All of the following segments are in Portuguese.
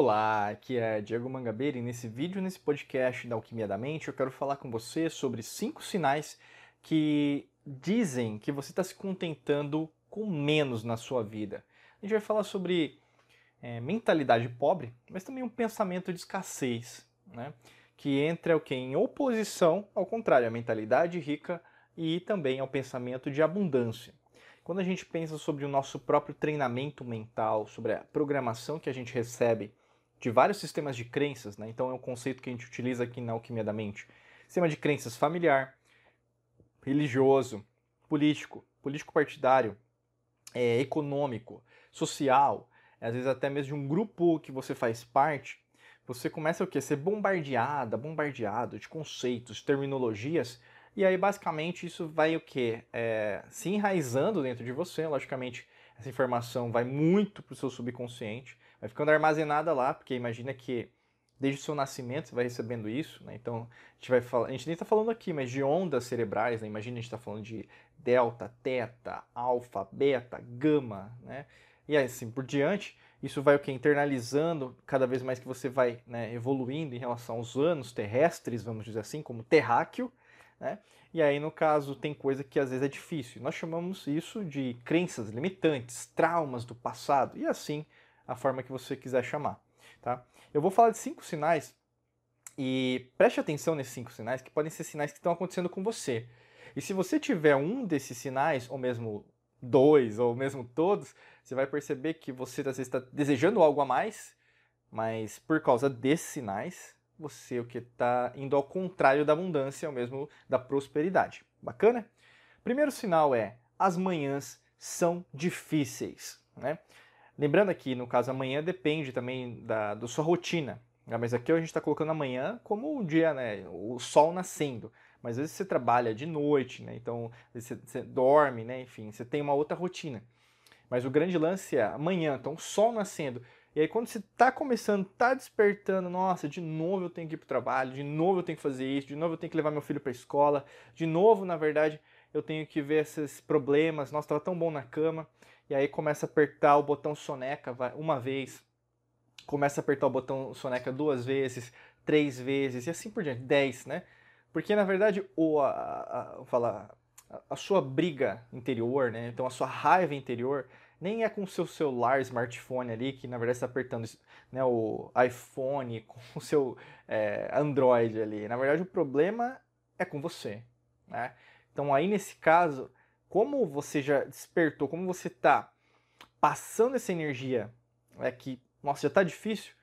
Olá, aqui é Diego Mangabeira e nesse vídeo, nesse podcast da Alquimia da Mente, eu quero falar com você sobre cinco sinais que dizem que você está se contentando com menos na sua vida. A gente vai falar sobre é, mentalidade pobre, mas também um pensamento de escassez, né? que entra o que em oposição ao contrário, à mentalidade rica e também ao pensamento de abundância. Quando a gente pensa sobre o nosso próprio treinamento mental, sobre a programação que a gente recebe de vários sistemas de crenças, né? então é um conceito que a gente utiliza aqui na Alquimia da Mente. Sistema de crenças familiar, religioso, político, político partidário, é, econômico, social, às vezes até mesmo de um grupo que você faz parte, você começa o quê? Ser bombardeada, bombardeado de conceitos, terminologias e aí, basicamente, isso vai o quê? É, se enraizando dentro de você. Logicamente, essa informação vai muito para o seu subconsciente, vai ficando armazenada lá, porque imagina que desde o seu nascimento você vai recebendo isso, né? Então, a gente vai falar, a gente nem está falando aqui, mas de ondas cerebrais, né? Imagina a gente está falando de delta, teta, alfa, beta, gama, né? E assim por diante, isso vai o que internalizando cada vez mais que você vai né, evoluindo em relação aos anos terrestres, vamos dizer assim, como terráqueo, né? E aí, no caso, tem coisa que às vezes é difícil. Nós chamamos isso de crenças limitantes, traumas do passado, e assim a forma que você quiser chamar. Tá? Eu vou falar de cinco sinais e preste atenção nesses cinco sinais, que podem ser sinais que estão acontecendo com você. E se você tiver um desses sinais, ou mesmo dois, ou mesmo todos, você vai perceber que você às vezes está desejando algo a mais, mas por causa desses sinais, você o que está indo ao contrário da abundância, ou mesmo da prosperidade. Bacana? Primeiro sinal é as manhãs são difíceis, né? Lembrando aqui, no caso, amanhã depende também da, da sua rotina. Né? Mas aqui a gente está colocando amanhã como um dia, né? O sol nascendo. Mas às vezes você trabalha de noite, né? Então você, você dorme, né? Enfim, você tem uma outra rotina. Mas o grande lance é amanhã, então o sol nascendo. E aí quando você está começando, está despertando, nossa, de novo eu tenho que ir para o trabalho, de novo eu tenho que fazer isso, de novo eu tenho que levar meu filho para a escola, de novo, na verdade, eu tenho que ver esses problemas, nossa, estava tão bom na cama. E aí começa a apertar o botão soneca uma vez, começa a apertar o botão soneca duas vezes, três vezes e assim por diante, dez, né? Porque na verdade o a, a, a, a sua briga interior, né? Então a sua raiva interior nem é com o seu celular, smartphone ali, que na verdade está apertando né, o iPhone com o seu é, Android ali. Na verdade, o problema é com você. Né? Então, aí nesse caso, como você já despertou, como você está passando essa energia é que, nossa, já está difícil,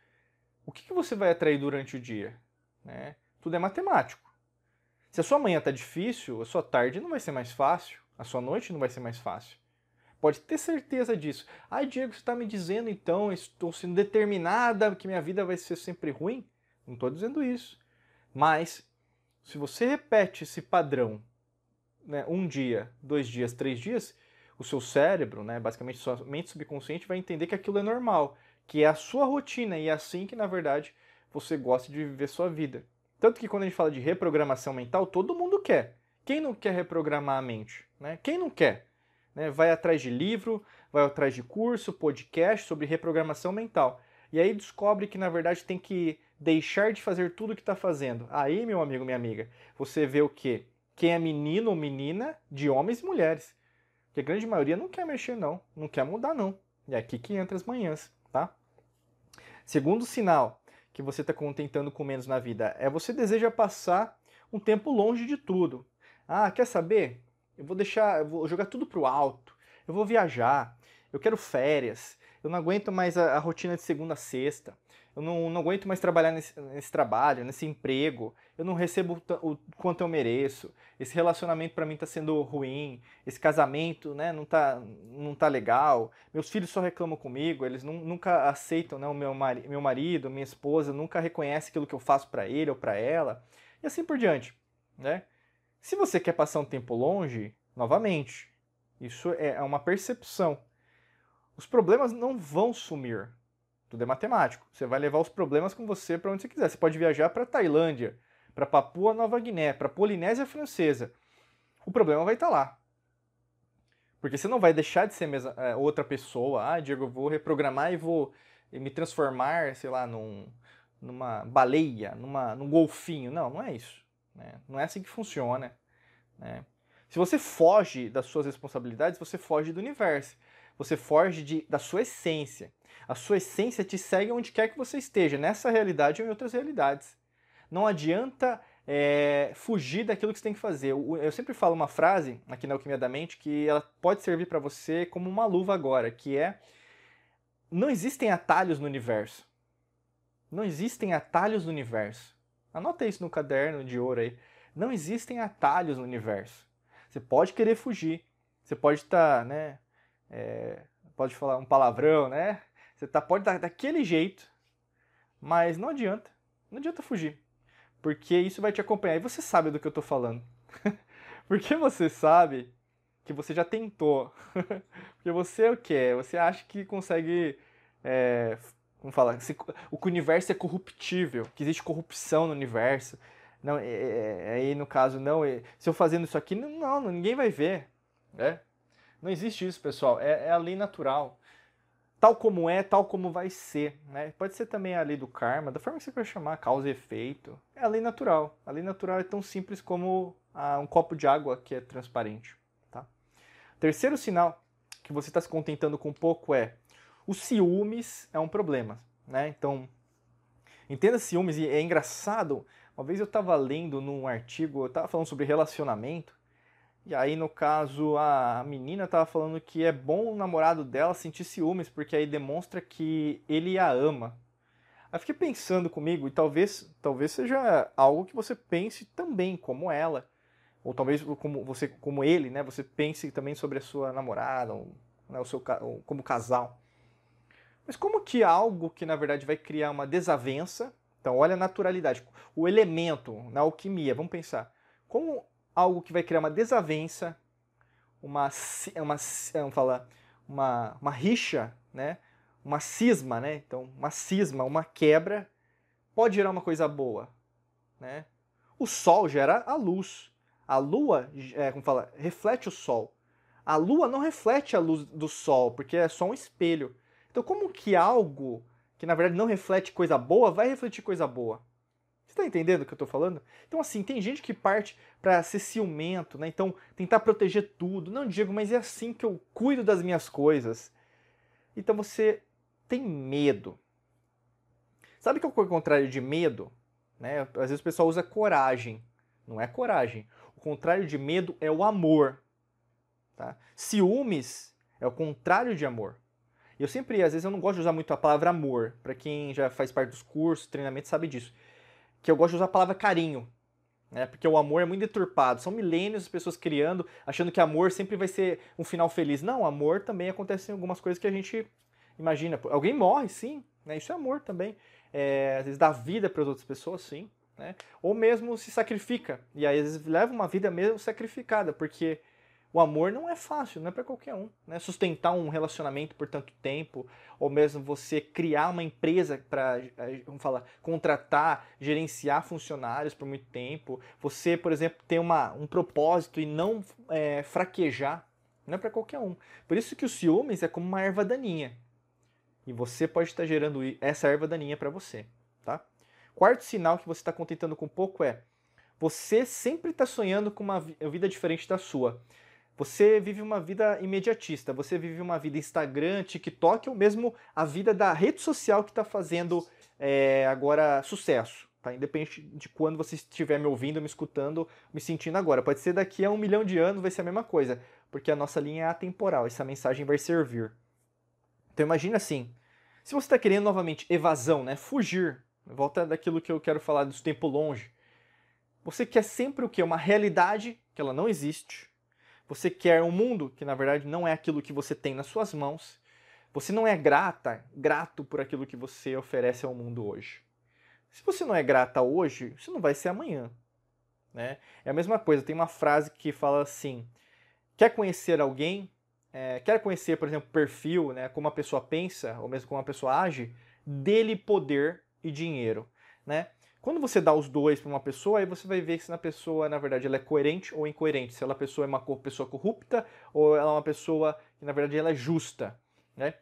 o que, que você vai atrair durante o dia? Né? Tudo é matemático. Se a sua manhã está difícil, a sua tarde não vai ser mais fácil, a sua noite não vai ser mais fácil. Pode ter certeza disso. Ah, Diego, você está me dizendo então, estou sendo determinada que minha vida vai ser sempre ruim? Não estou dizendo isso. Mas, se você repete esse padrão né, um dia, dois dias, três dias, o seu cérebro, né, basicamente sua mente subconsciente, vai entender que aquilo é normal, que é a sua rotina e é assim que, na verdade, você gosta de viver sua vida. Tanto que quando a gente fala de reprogramação mental, todo mundo quer. Quem não quer reprogramar a mente? Né? Quem não quer? Né? Vai atrás de livro, vai atrás de curso, podcast sobre reprogramação mental. E aí descobre que na verdade tem que deixar de fazer tudo o que está fazendo. Aí, meu amigo, minha amiga, você vê o quê? Quem é menino ou menina de homens e mulheres. Que a grande maioria não quer mexer, não. Não quer mudar, não. E é aqui que entra as manhãs, tá? Segundo sinal que você está contentando com menos na vida é você deseja passar um tempo longe de tudo. Ah, quer saber? Eu vou deixar, eu vou jogar tudo pro alto. Eu vou viajar. Eu quero férias. Eu não aguento mais a, a rotina de segunda a sexta. Eu não, não aguento mais trabalhar nesse, nesse, trabalho, nesse emprego. Eu não recebo o, quanto eu mereço. Esse relacionamento para mim está sendo ruim. Esse casamento, né, não tá, não tá legal. Meus filhos só reclamam comigo. Eles nunca aceitam, né, o meu, mari, meu marido, minha esposa nunca reconhece aquilo que eu faço para ele ou para ela. E assim por diante, né? Se você quer passar um tempo longe, novamente, isso é, é uma percepção. Os problemas não vão sumir. Tudo é matemático. Você vai levar os problemas com você para onde você quiser. Você pode viajar para Tailândia, para Papua Nova Guiné, para Polinésia Francesa. O problema vai estar tá lá. Porque você não vai deixar de ser mesma, é, outra pessoa. Ah, Diego, eu vou reprogramar e vou me transformar, sei lá, num, numa baleia, numa, num golfinho. Não, não é isso. Né? Não é assim que funciona. Né? Se você foge das suas responsabilidades, você foge do universo. Você foge de, da sua essência. A sua essência te segue onde quer que você esteja, nessa realidade ou em outras realidades. Não adianta é, fugir daquilo que você tem que fazer. Eu, sempre falo uma frase aqui na Alquimia da Mente que ela pode servir para você como uma luva agora, que é não existem atalhos no universo. Não existem atalhos no universo. Anota isso no caderno de ouro aí. Não existem atalhos no universo. Você pode querer fugir. Você pode estar, tá, né? É, pode falar um palavrão, né? Você tá, pode estar daquele jeito, mas não adianta. Não adianta fugir. Porque isso vai te acompanhar. E você sabe do que eu estou falando. Porque você sabe que você já tentou. Porque você é o que? Você acha que consegue. É, como fala? Se, o que o universo é corruptível, que existe corrupção no universo. Não, é, é, é aí no caso, não. É, se eu fazendo isso aqui, não, não ninguém vai ver. Né? Não existe isso, pessoal. É, é a lei natural tal como é, tal como vai ser. Né? Pode ser também a lei do karma, da forma que você quer chamar, causa e efeito. É a lei natural. A lei natural é tão simples como ah, um copo de água que é transparente. Tá? Terceiro sinal que você está se contentando com pouco é os ciúmes é um problema. Né? Então, entenda ciúmes, e é engraçado. Uma vez eu estava lendo num artigo, eu estava falando sobre relacionamento, e aí, no caso, a menina tava falando que é bom o namorado dela sentir ciúmes, porque aí demonstra que ele a ama. Aí fiquei pensando comigo, e talvez, talvez seja algo que você pense também, como ela. Ou talvez como você, como ele, né? Você pense também sobre a sua namorada, ou, né, o seu, ou como casal. Mas como que algo que na verdade vai criar uma desavença? Então, olha a naturalidade, o elemento na alquimia, vamos pensar. Como algo que vai criar uma desavença, uma, uma, vamos falar, uma, uma rixa, né? uma cisma, né? então uma cisma, uma quebra, pode gerar uma coisa boa. Né? O Sol gera a luz. A Lua, é, como fala, reflete o Sol. A Lua não reflete a luz do Sol, porque é só um espelho. Então, como que algo que na verdade não reflete coisa boa vai refletir coisa boa? Você tá entendendo o que eu tô falando? Então, assim, tem gente que parte para ser ciumento, né? Então, tentar proteger tudo. Não, Diego, mas é assim que eu cuido das minhas coisas. Então, você tem medo. Sabe que é o contrário de medo? Né? Às vezes o pessoal usa coragem. Não é coragem. O contrário de medo é o amor. Tá? Ciúmes é o contrário de amor. Eu sempre, às vezes, eu não gosto de usar muito a palavra amor. Para quem já faz parte dos cursos, treinamento, sabe disso que eu gosto de usar a palavra carinho. Né? Porque o amor é muito deturpado. São milênios as pessoas criando, achando que amor sempre vai ser um final feliz. Não, amor também acontece em algumas coisas que a gente imagina. Alguém morre, sim. Né? Isso é amor também. É, às vezes dá vida para as outras pessoas, sim. Né? Ou mesmo se sacrifica. E aí, às vezes leva uma vida mesmo sacrificada, porque o amor não é fácil, não é para qualquer um. Né? Sustentar um relacionamento por tanto tempo, ou mesmo você criar uma empresa para, eh, vamos falar, contratar, gerenciar funcionários por muito tempo. Você, por exemplo, ter uma, um propósito e não é, fraquejar, não é para qualquer um. Por isso que o ciúmes é como uma erva daninha. E você pode estar gerando essa erva daninha para você, tá? Quarto sinal que você está contentando com pouco é você sempre está sonhando com uma vida diferente da sua. Você vive uma vida imediatista, você vive uma vida Instagram, TikTok ou mesmo a vida da rede social que está fazendo é, agora sucesso. Tá? Independente de quando você estiver me ouvindo, me escutando, me sentindo agora. Pode ser daqui a um milhão de anos, vai ser a mesma coisa, porque a nossa linha é atemporal, essa mensagem vai servir. Então imagine assim, se você está querendo novamente evasão, né, fugir, volta daquilo que eu quero falar do tempo longe, você quer sempre o que? Uma realidade que ela não existe, você quer um mundo que na verdade não é aquilo que você tem nas suas mãos. Você não é grata, grato por aquilo que você oferece ao mundo hoje. Se você não é grata hoje, você não vai ser amanhã. Né? É a mesma coisa, tem uma frase que fala assim: quer conhecer alguém, é, quer conhecer, por exemplo, perfil, né, como a pessoa pensa, ou mesmo como a pessoa age, dele poder e dinheiro. Né? Quando você dá os dois para uma pessoa, aí você vai ver se na pessoa, na verdade, ela é coerente ou incoerente. Se ela pessoa é uma pessoa corrupta ou ela é uma pessoa que, na verdade, ela é justa, né?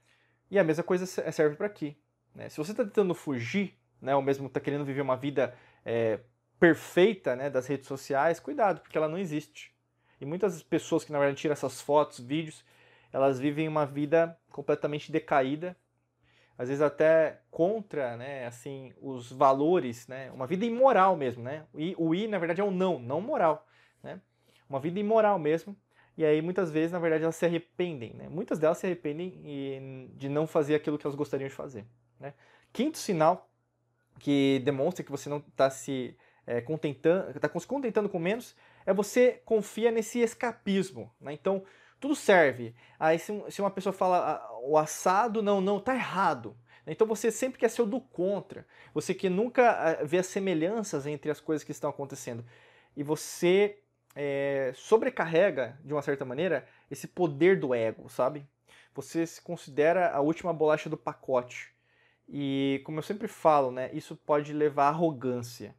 E a mesma coisa serve para aqui. Né? Se você está tentando fugir, né, ou mesmo está querendo viver uma vida é, perfeita né, das redes sociais, cuidado, porque ela não existe. E muitas pessoas que na verdade tiram essas fotos, vídeos, elas vivem uma vida completamente decaída, às vezes até contra, né, assim, os valores, né, uma vida imoral mesmo, né? E o i na verdade é o não, não moral, né? Uma vida imoral mesmo. E aí muitas vezes, na verdade, elas se arrependem, né? Muitas delas se arrependem de não fazer aquilo que elas gostariam de fazer, né? Quinto sinal que demonstra que você não está se é, contentando, está se contentando com menos, é você confia nesse escapismo, né? Então, tudo serve. Aí se, se uma pessoa fala ah, o assado, não, não, tá errado. Então você sempre quer ser o do contra. Você que nunca ah, vê as semelhanças entre as coisas que estão acontecendo. E você é, sobrecarrega, de uma certa maneira, esse poder do ego, sabe? Você se considera a última bolacha do pacote. E como eu sempre falo, né, isso pode levar à arrogância.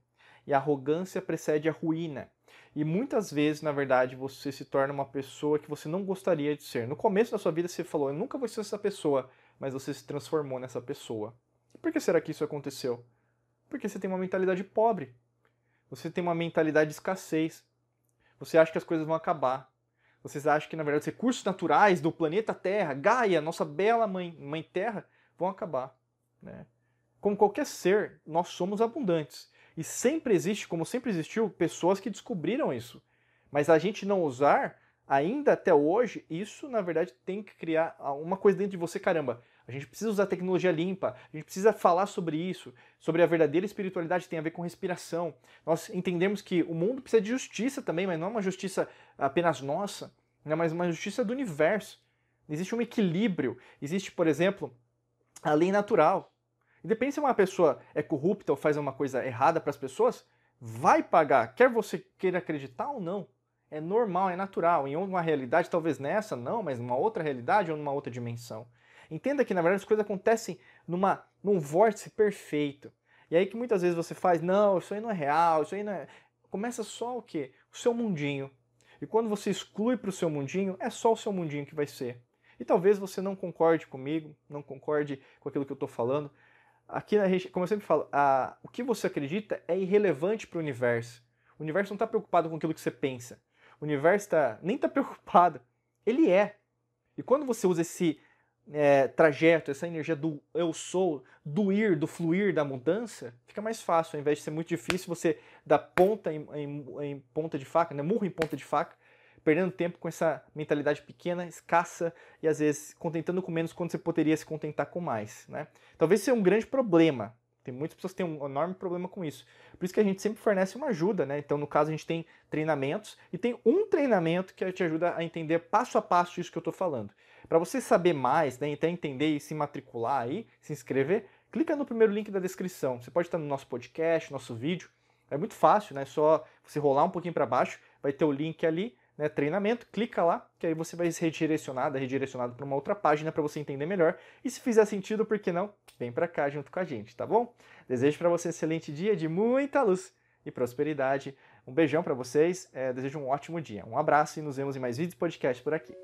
E a arrogância precede a ruína. E muitas vezes, na verdade, você se torna uma pessoa que você não gostaria de ser. No começo da sua vida você falou, eu nunca vou ser essa pessoa, mas você se transformou nessa pessoa. E por que será que isso aconteceu? Porque você tem uma mentalidade pobre. Você tem uma mentalidade de escassez. Você acha que as coisas vão acabar. Vocês acham que, na verdade, os recursos naturais do planeta Terra, Gaia, nossa bela mãe, mãe Terra, vão acabar. Né? Como qualquer ser, nós somos abundantes. E sempre existe, como sempre existiu, pessoas que descobriram isso. Mas a gente não usar, ainda até hoje, isso na verdade tem que criar uma coisa dentro de você, caramba. A gente precisa usar tecnologia limpa, a gente precisa falar sobre isso, sobre a verdadeira espiritualidade que tem a ver com respiração. Nós entendemos que o mundo precisa de justiça também, mas não é uma justiça apenas nossa, né, mas uma justiça do universo. Existe um equilíbrio. Existe, por exemplo, a lei natural. Independente se uma pessoa é corrupta ou faz uma coisa errada para as pessoas, vai pagar, quer você queira acreditar ou não. É normal, é natural. Em uma realidade, talvez nessa não, mas numa outra realidade ou numa outra dimensão. Entenda que, na verdade, as coisas acontecem numa, num vórtice perfeito. E aí que muitas vezes você faz, não, isso aí não é real, isso aí não é... Começa só o quê? O seu mundinho. E quando você exclui para o seu mundinho, é só o seu mundinho que vai ser. E talvez você não concorde comigo, não concorde com aquilo que eu estou falando, Aqui, como eu sempre falo, a, o que você acredita é irrelevante para o universo. O universo não está preocupado com aquilo que você pensa. O universo tá, nem está preocupado. Ele é. E quando você usa esse é, trajeto, essa energia do eu sou, do ir, do fluir, da mudança, fica mais fácil. Ao invés de ser muito difícil, você dá ponta em, em, em ponta de faca, né? murro em ponta de faca, perdendo tempo com essa mentalidade pequena, escassa e às vezes contentando com menos quando você poderia se contentar com mais. Né? Talvez seja um grande problema. Tem muitas pessoas que têm um enorme problema com isso. Por isso que a gente sempre fornece uma ajuda, né? Então, no caso, a gente tem treinamentos e tem um treinamento que te ajuda a entender passo a passo isso que eu estou falando. Para você saber mais, né, até entender e se matricular aí, se inscrever, clica no primeiro link da descrição. Você pode estar no nosso podcast, nosso vídeo. É muito fácil, né? É só você rolar um pouquinho para baixo, vai ter o link ali né, treinamento, clica lá, que aí você vai ser redirecionado, redirecionado para uma outra página para você entender melhor. E se fizer sentido, por que não? Vem para cá junto com a gente, tá bom? Desejo para você um excelente dia de muita luz e prosperidade. Um beijão para vocês, é, desejo um ótimo dia. Um abraço e nos vemos em mais vídeos e podcasts por aqui.